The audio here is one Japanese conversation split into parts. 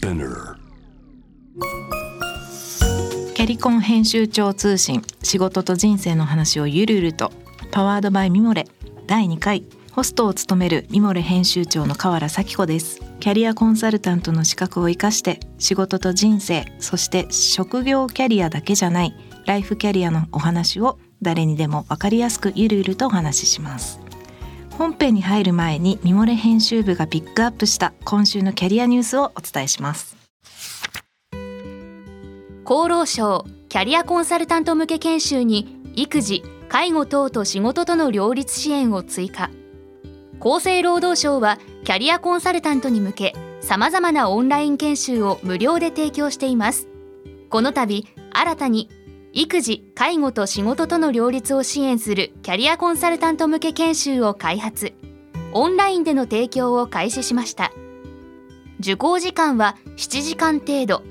キャリコン編集長通信。仕事と人生の話をゆるゆると。パワードバイミモレ。第2回。ホストを務めるミモレ編集長の河原咲子です。キャリアコンサルタントの資格を生かして仕事と人生そして職業キャリアだけじゃないライフキャリアのお話を誰にでも分かりやすくゆるゆるとお話しします。本編に入る前にミモレ編集部がピックアップした今週のキャリアニュースをお伝えします。厚労省キャリアコンサルタント向け研修に育児介護等と仕事との両立支援を追加。厚生労働省はキャリアコンサルタントに向けさまざまなオンライン研修を無料で提供しています。この度新たに育児介護と仕事との両立を支援するキャリアコンサルタント向け研修を開発。オンラインでの提供を開始しました。受講時間は7時間程度。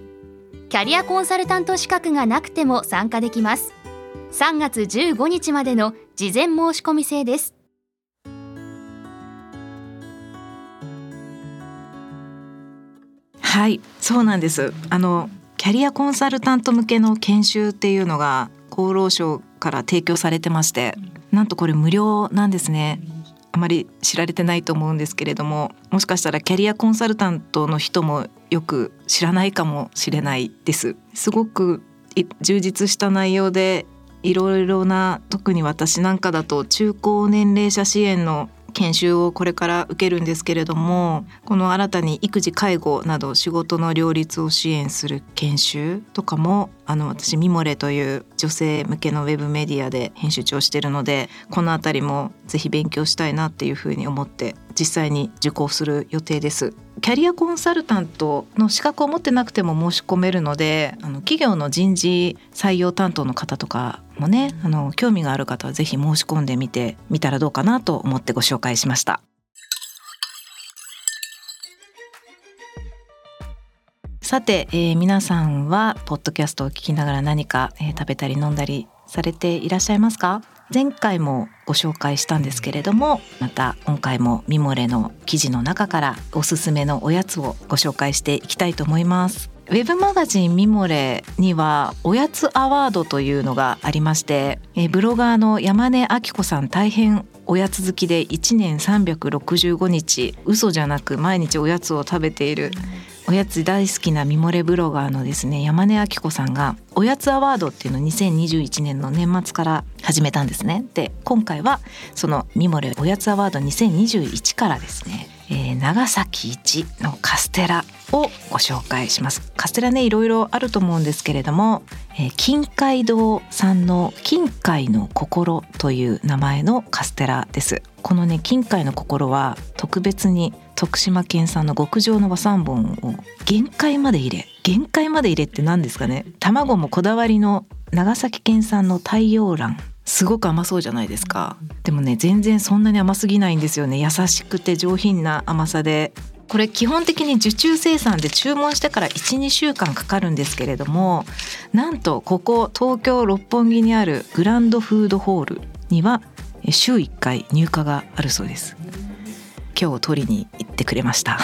キャリアコンサルタント資格がなくても参加できます。3月15日までの事前申し込み制です。はいそうなんです。あのキャリアコンサルタント向けの研修っていうのが厚労省から提供されてましてなんとこれ無料なんですね。あまり知られてないと思うんですけれどももしかしたらキャリアコンサルタントの人もよく知らないかもしれないです。すごく充実した内容でいろいろな特に私なんかだと中高年齢者支援の研修をこれから受けるんですけれどもこの新たに育児介護など仕事の両立を支援する研修とかもあの私ミモレという女性向けのウェブメディアで編集長してるのでこの辺りもぜひ勉強したいなっていうふうに思って実際に受講する予定です。キャリアコンサルタントの資格を持ってなくても申し込めるのであの企業の人事採用担当の方とかもねあの興味がある方はぜひ申し込んでみてみたらどうかなと思ってご紹介しました。さて、えー、皆さんはポッドキャストを聞きながら何か、えー、食べたり飲んだりされていらっしゃいますか？前回もご紹介したんですけれどもまた今回もミモレの記事の中からおすすめのおやつをご紹介していきたいと思います。ウェブマガジンミモレにはおやつアワードというのがありましてブロガーの山根明子さん大変おやつ好きで1年365日嘘じゃなく毎日おやつを食べているおやつ大好きなミモレブロガーのですね山根明子さんがおやつアワードっていうのを2021年の年末から始めたんですね。で今回はそのミモレおやつアワード2021からですね、えー、長崎一のカステラをご紹介します。カステラねいろいろあると思うんですけれども、えー、金海堂さんの金海の心という名前のカステラです。このね金海の心は特別に徳島県産の極上の和三盆を限界まで入れ限界まで入れって何ですかね。卵もこだわりの長崎県産の太陽卵。すごく甘そうじゃないですか。でもね全然そんなに甘すぎないんですよね。優しくて上品な甘さで。これ基本的に受注生産で注文してから12週間かかるんですけれどもなんとここ東京六本木にあるグランドフードホールには週1回入荷があるそうです今日取りに行ってくれました。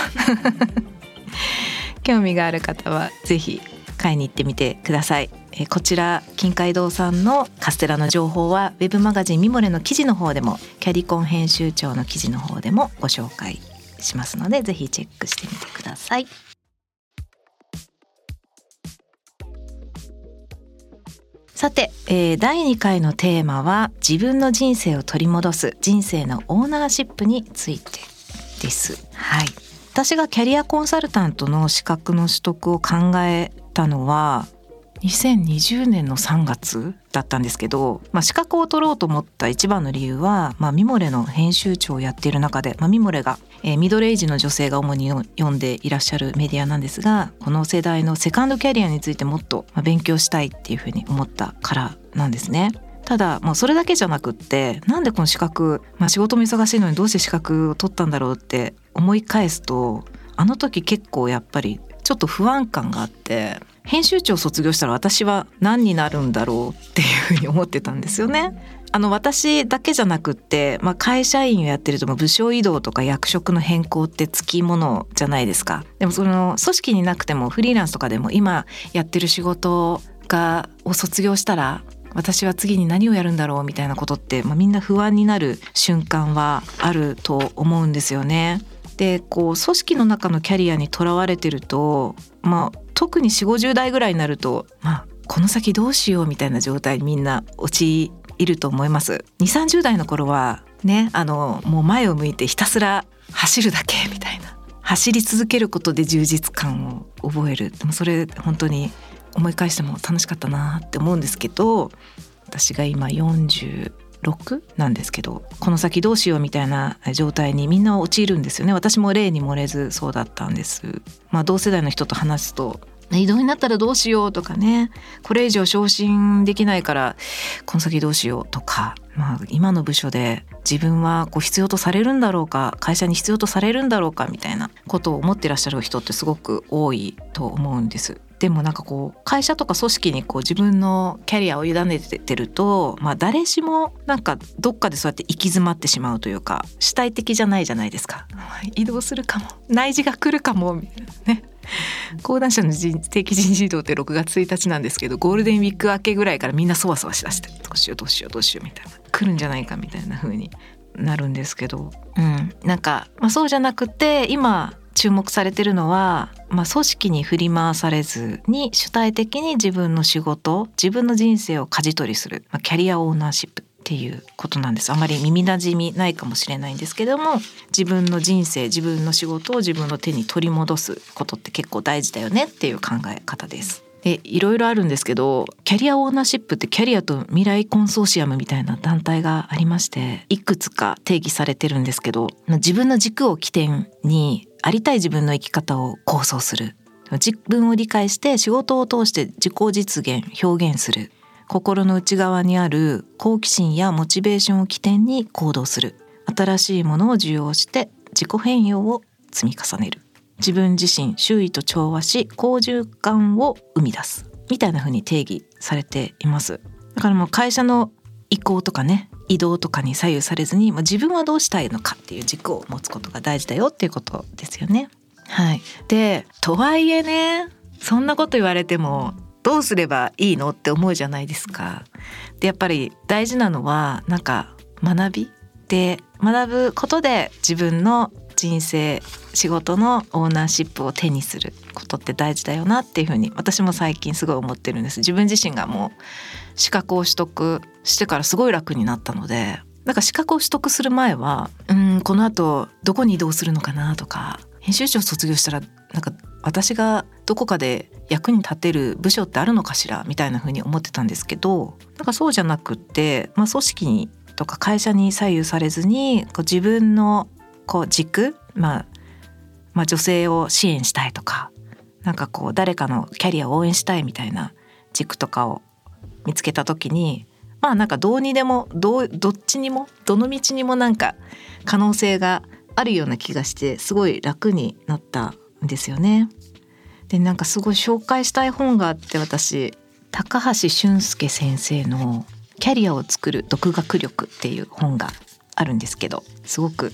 興味がある方はぜひ買いに行ってみてください。えこちら金海堂さんのカステラの情報はウェブマガジンミモレの記事の方でもキャリコン編集長の記事の方でもご紹介しますのでぜひチェックしてみてください。さて、えー、第2回のテーマは自分の人生を取り戻す人生のオーナーシップについて。です。はい。私がキャリアコンサルタントの資格の取得を考えたのは2020年の3月だったんですけど、まあ、資格を取ろうと思った一番の理由は、まあ、ミモレの編集長をやっている中で、まあ、ミモレが、えー、ミドルエイジの女性が主に読んでいらっしゃるメディアなんですがこの世代のセカンドキャリアについてもっと勉強したいっていうふうに思ったからなんですね。ただもうそれだけじゃなくってなんでこの資格、まあ、仕事も忙しいのにどうして資格を取ったんだろうって思い返すとあの時結構やっぱりちょっと不安感があって編集長を卒業したら私は何になるんだろうっていうふうに思ってたんですよね。あの私だけじゃなくって、まあ、会社員をやってると部署移動とか役職の変更ってつきものじゃないですかでもその組織になくてもフリーランスとかでも今やってる仕事がを卒業したら私は次に何をやるんだろうみたいなことって、まあ、みんな不安になる瞬間はあると思うんですよね。でこう組織の中のキャリアにとらわれてると、まあ、特に4 5 0代ぐらいになると、まあ、この先どうしようみたいな状態にみんな陥ると思います。2 3 0代の頃はねあのもう前を向いてひたすら走るだけみたいな走り続けることで充実感を覚えるでもそれ本当に思い返しても楽しかったなって思うんですけど私が今46なんですけどこの先どうしようみたいな状態にみんな陥るんですよね。私も例に漏れずそうだったんです。まあ同世代の人と話すと移動になったらどうしようとかね。これ以上昇進できないからこの先どうしようとか、まあ、今の部署で自分はこう必要とされるんだろうか会社に必要とされるんだろうかみたいなことを思ってらっしゃる人ってすごく多いと思うんです。でもなんかこう会社とか組織にこう自分のキャリアを委ねてると、まあ、誰しもなんかどっかでそうやって行き詰まってしまうというか主体的じゃないじゃないですか。移動するかも。内示が来るかも。みたいなね。講談社の定期人事異動って6月1日なんですけどゴールデンウィーク明けぐらいからみんなそわそわしだしてどうしようどうしようどうしようみたいな来るんじゃないかみたいな風になるんですけど、うん、なんか、まあ、そうじゃなくて今注目されてるのは、まあ、組織に振り回されずに主体的に自分の仕事自分の人生を舵取りする、まあ、キャリアオーナーシップっていうことなんですあまり耳なじみないかもしれないんですけども自分の人生自分の仕事を自分の手に取り戻すことって結構大事だよねっていう考え方です。でいろいろあるんですけどキャリアオーナーシップってキャリアと未来コンソーシアムみたいな団体がありましていくつか定義されてるんですけど自分の軸を起点にありたい自分の生き方を構想する。自分を理解して仕事を通して自己実現表現する。心の内側にある好奇心やモチベーションを起点に行動する。新しいものを受容して自己変容を積み重ねる。自分自身周囲と調和し好循環を生み出す。みたいな風に定義されています。だからもう会社の意向とかね移動とかに左右されずに、まあ、自分はどうしたいのかっていう軸を持つことが大事だよっていうことですよね。はい、でとはいえねそんなこと言われてもどうすればいいのって思うじゃないですか。でやっぱり大事なのはなんか学びで学ぶことで自分の人生仕事のオーナーシップを手にすることって大事だよなっていうふうに私も最近すごい思ってるんです。自分自身がもう資格を取得してからすごい楽になったのでなんか資格を取得する前はうんこの後どこに移動するのかなとか編集長卒業したらなんか私がどこかで役に立てる部署ってあるのかしらみたいな風に思ってたんですけどなんかそうじゃなくって、まあ、組織にとか会社に左右されずにこう自分のこう軸、まあ、まあ女性を支援したいとかなんかこう誰かのキャリアを応援したいみたいな軸とかを見つけた時にまあなんかどうにでもどどっちにもどの道にもなんか可能性があるような気がしてすごい楽になったんですよね。でなんかすごい紹介したい本があって私高橋俊介先生の「キャリアを作る独学力」っていう本があるんですけどすごく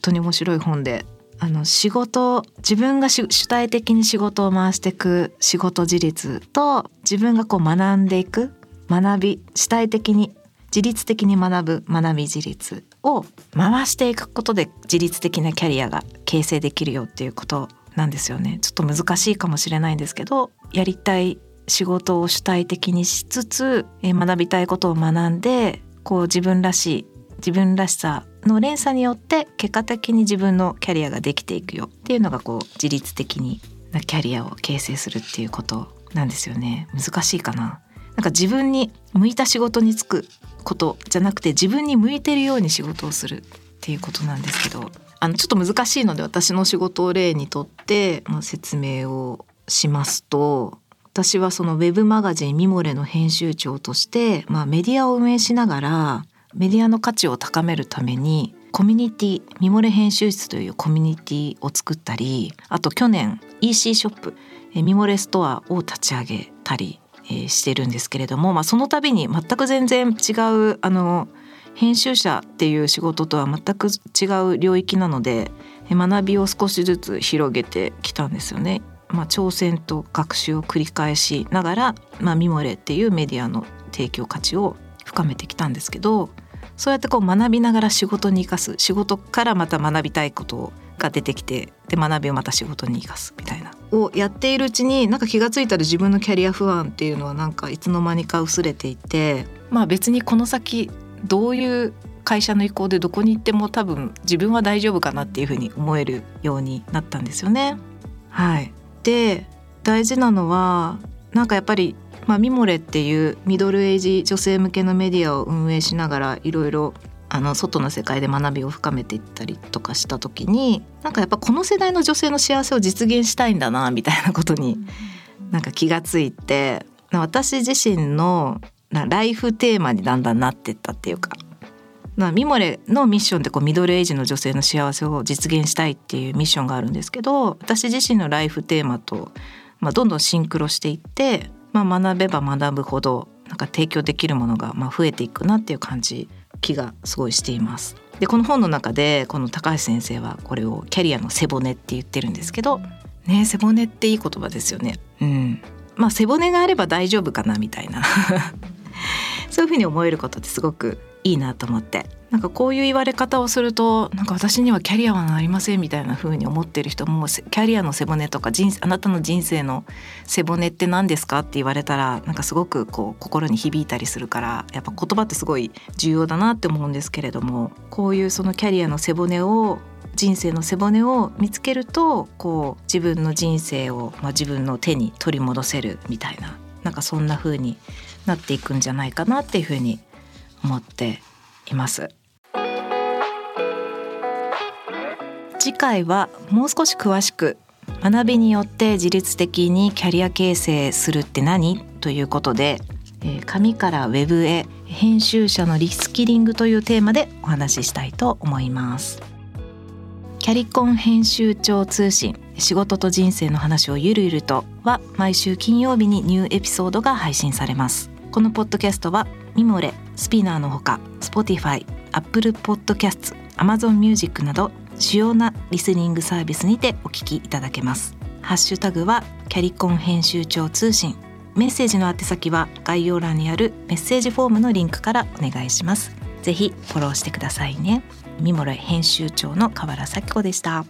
当に面白い本であの仕事自分が主体的に仕事を回していく仕事自立と自分がこう学んでいく学び主体的に自律的に学ぶ学び自立を回していくことで自律的なキャリアが形成できるよっていうことなんですよね。ちょっと難しいかもしれないんですけどやりたい仕事を主体的にしつつ学びたいことを学んでこう自分らしい自分らしさの連鎖によって結果的に自分のキャリアができていくよっていうのがこう自律的になキャリアを形成するっていうことなんですよね。難しいかな。なんか自分に向いた仕事に就くことじゃなくて自分に向いてるように仕事をするっていうことなんですけどあのちょっと難しいので私の仕事を例にとって、説明をしますと私はそのウェブマガジン「ミモレ」の編集長として、まあ、メディアを運営しながらメディアの価値を高めるためにコミュニティミモレ編集室というコミュニティを作ったりあと去年 EC ショップミモレストアを立ち上げたりしてるんですけれども、まあ、その度に全く全然違うあの編集者っていう仕事とは全く違う領域なので学びを少しずつ広げてきたんですよね。まあ、挑戦と学習を繰り返しながら、まあ、ミモレっていうメディアの提供価値を深めてきたんですけどそうやってこう学びながら仕事に生かす仕事からまた学びたいことが出てきてで学びをまた仕事に生かすみたいなをやっているうちになんか気が付いたら自分のキャリア不安っていうのはなんかいつの間にか薄れていてまあ別にこの先どういう会社の意向でどこに行っても多分自分は大丈夫かなっていうふうに思えるようになったんですよね。はい、で大事なのはなんかやっぱりまあ、ミモレっていうミドルエイジ女性向けのメディアを運営しながらいろいろあの外の世界で学びを深めていったりとかした時になんかやっぱこの世代の女性の幸せを実現したいんだなみたいなことになんか気がついて私自身のライフテーマにだんだんなってったっていうか。ミモレのミッションってこうミドルエイジの女性の幸せを実現したいっていうミッションがあるんですけど私自身のライフテーマと、まあ、どんどんシンクロしていってまあ、学べば学ぶほどなんか提供できるものがまあ増えていくなっていう感じ気がすごいしています。でこの本の中でこの高橋先生はこれをキャリアの背骨って言ってるんですけどね背骨っていい言葉ですよね。うん、まあ背骨があれば大丈夫かなみたいな そういうふうに思えることってすごくいいなと思ってなんかこういう言われ方をするとなんか私にはキャリアはありませんみたいな風に思ってる人もキャリアの背骨とか人あなたの人生の背骨って何ですかって言われたらなんかすごくこう心に響いたりするからやっぱ言葉ってすごい重要だなって思うんですけれどもこういうそのキャリアの背骨を人生の背骨を見つけるとこう自分の人生を、まあ、自分の手に取り戻せるみたいななんかそんな風になっていくんじゃないかなっていう風に思っています。次回はもう少し詳しく学びによって自律的にキャリア形成するって何ということで、え紙からウェブへ編集者のリスキリングというテーマでお話ししたいと思います。キャリコン編集長通信仕事と人生の話をゆるゆるとは毎週金曜日にニューエピソードが配信されます。このポッドキャストはミモレスピナーのほか Spotify、Apple Podcasts、Amazon Music など主要なリスニングサービスにてお聞きいただけます。ハッシュタグはキャリコン編集長通信。メッセージの宛先は概要欄にあるメッセージフォームのリンクからお願いします。ぜひフォローしてくださいね。ミモレ編集長の河原咲子でした。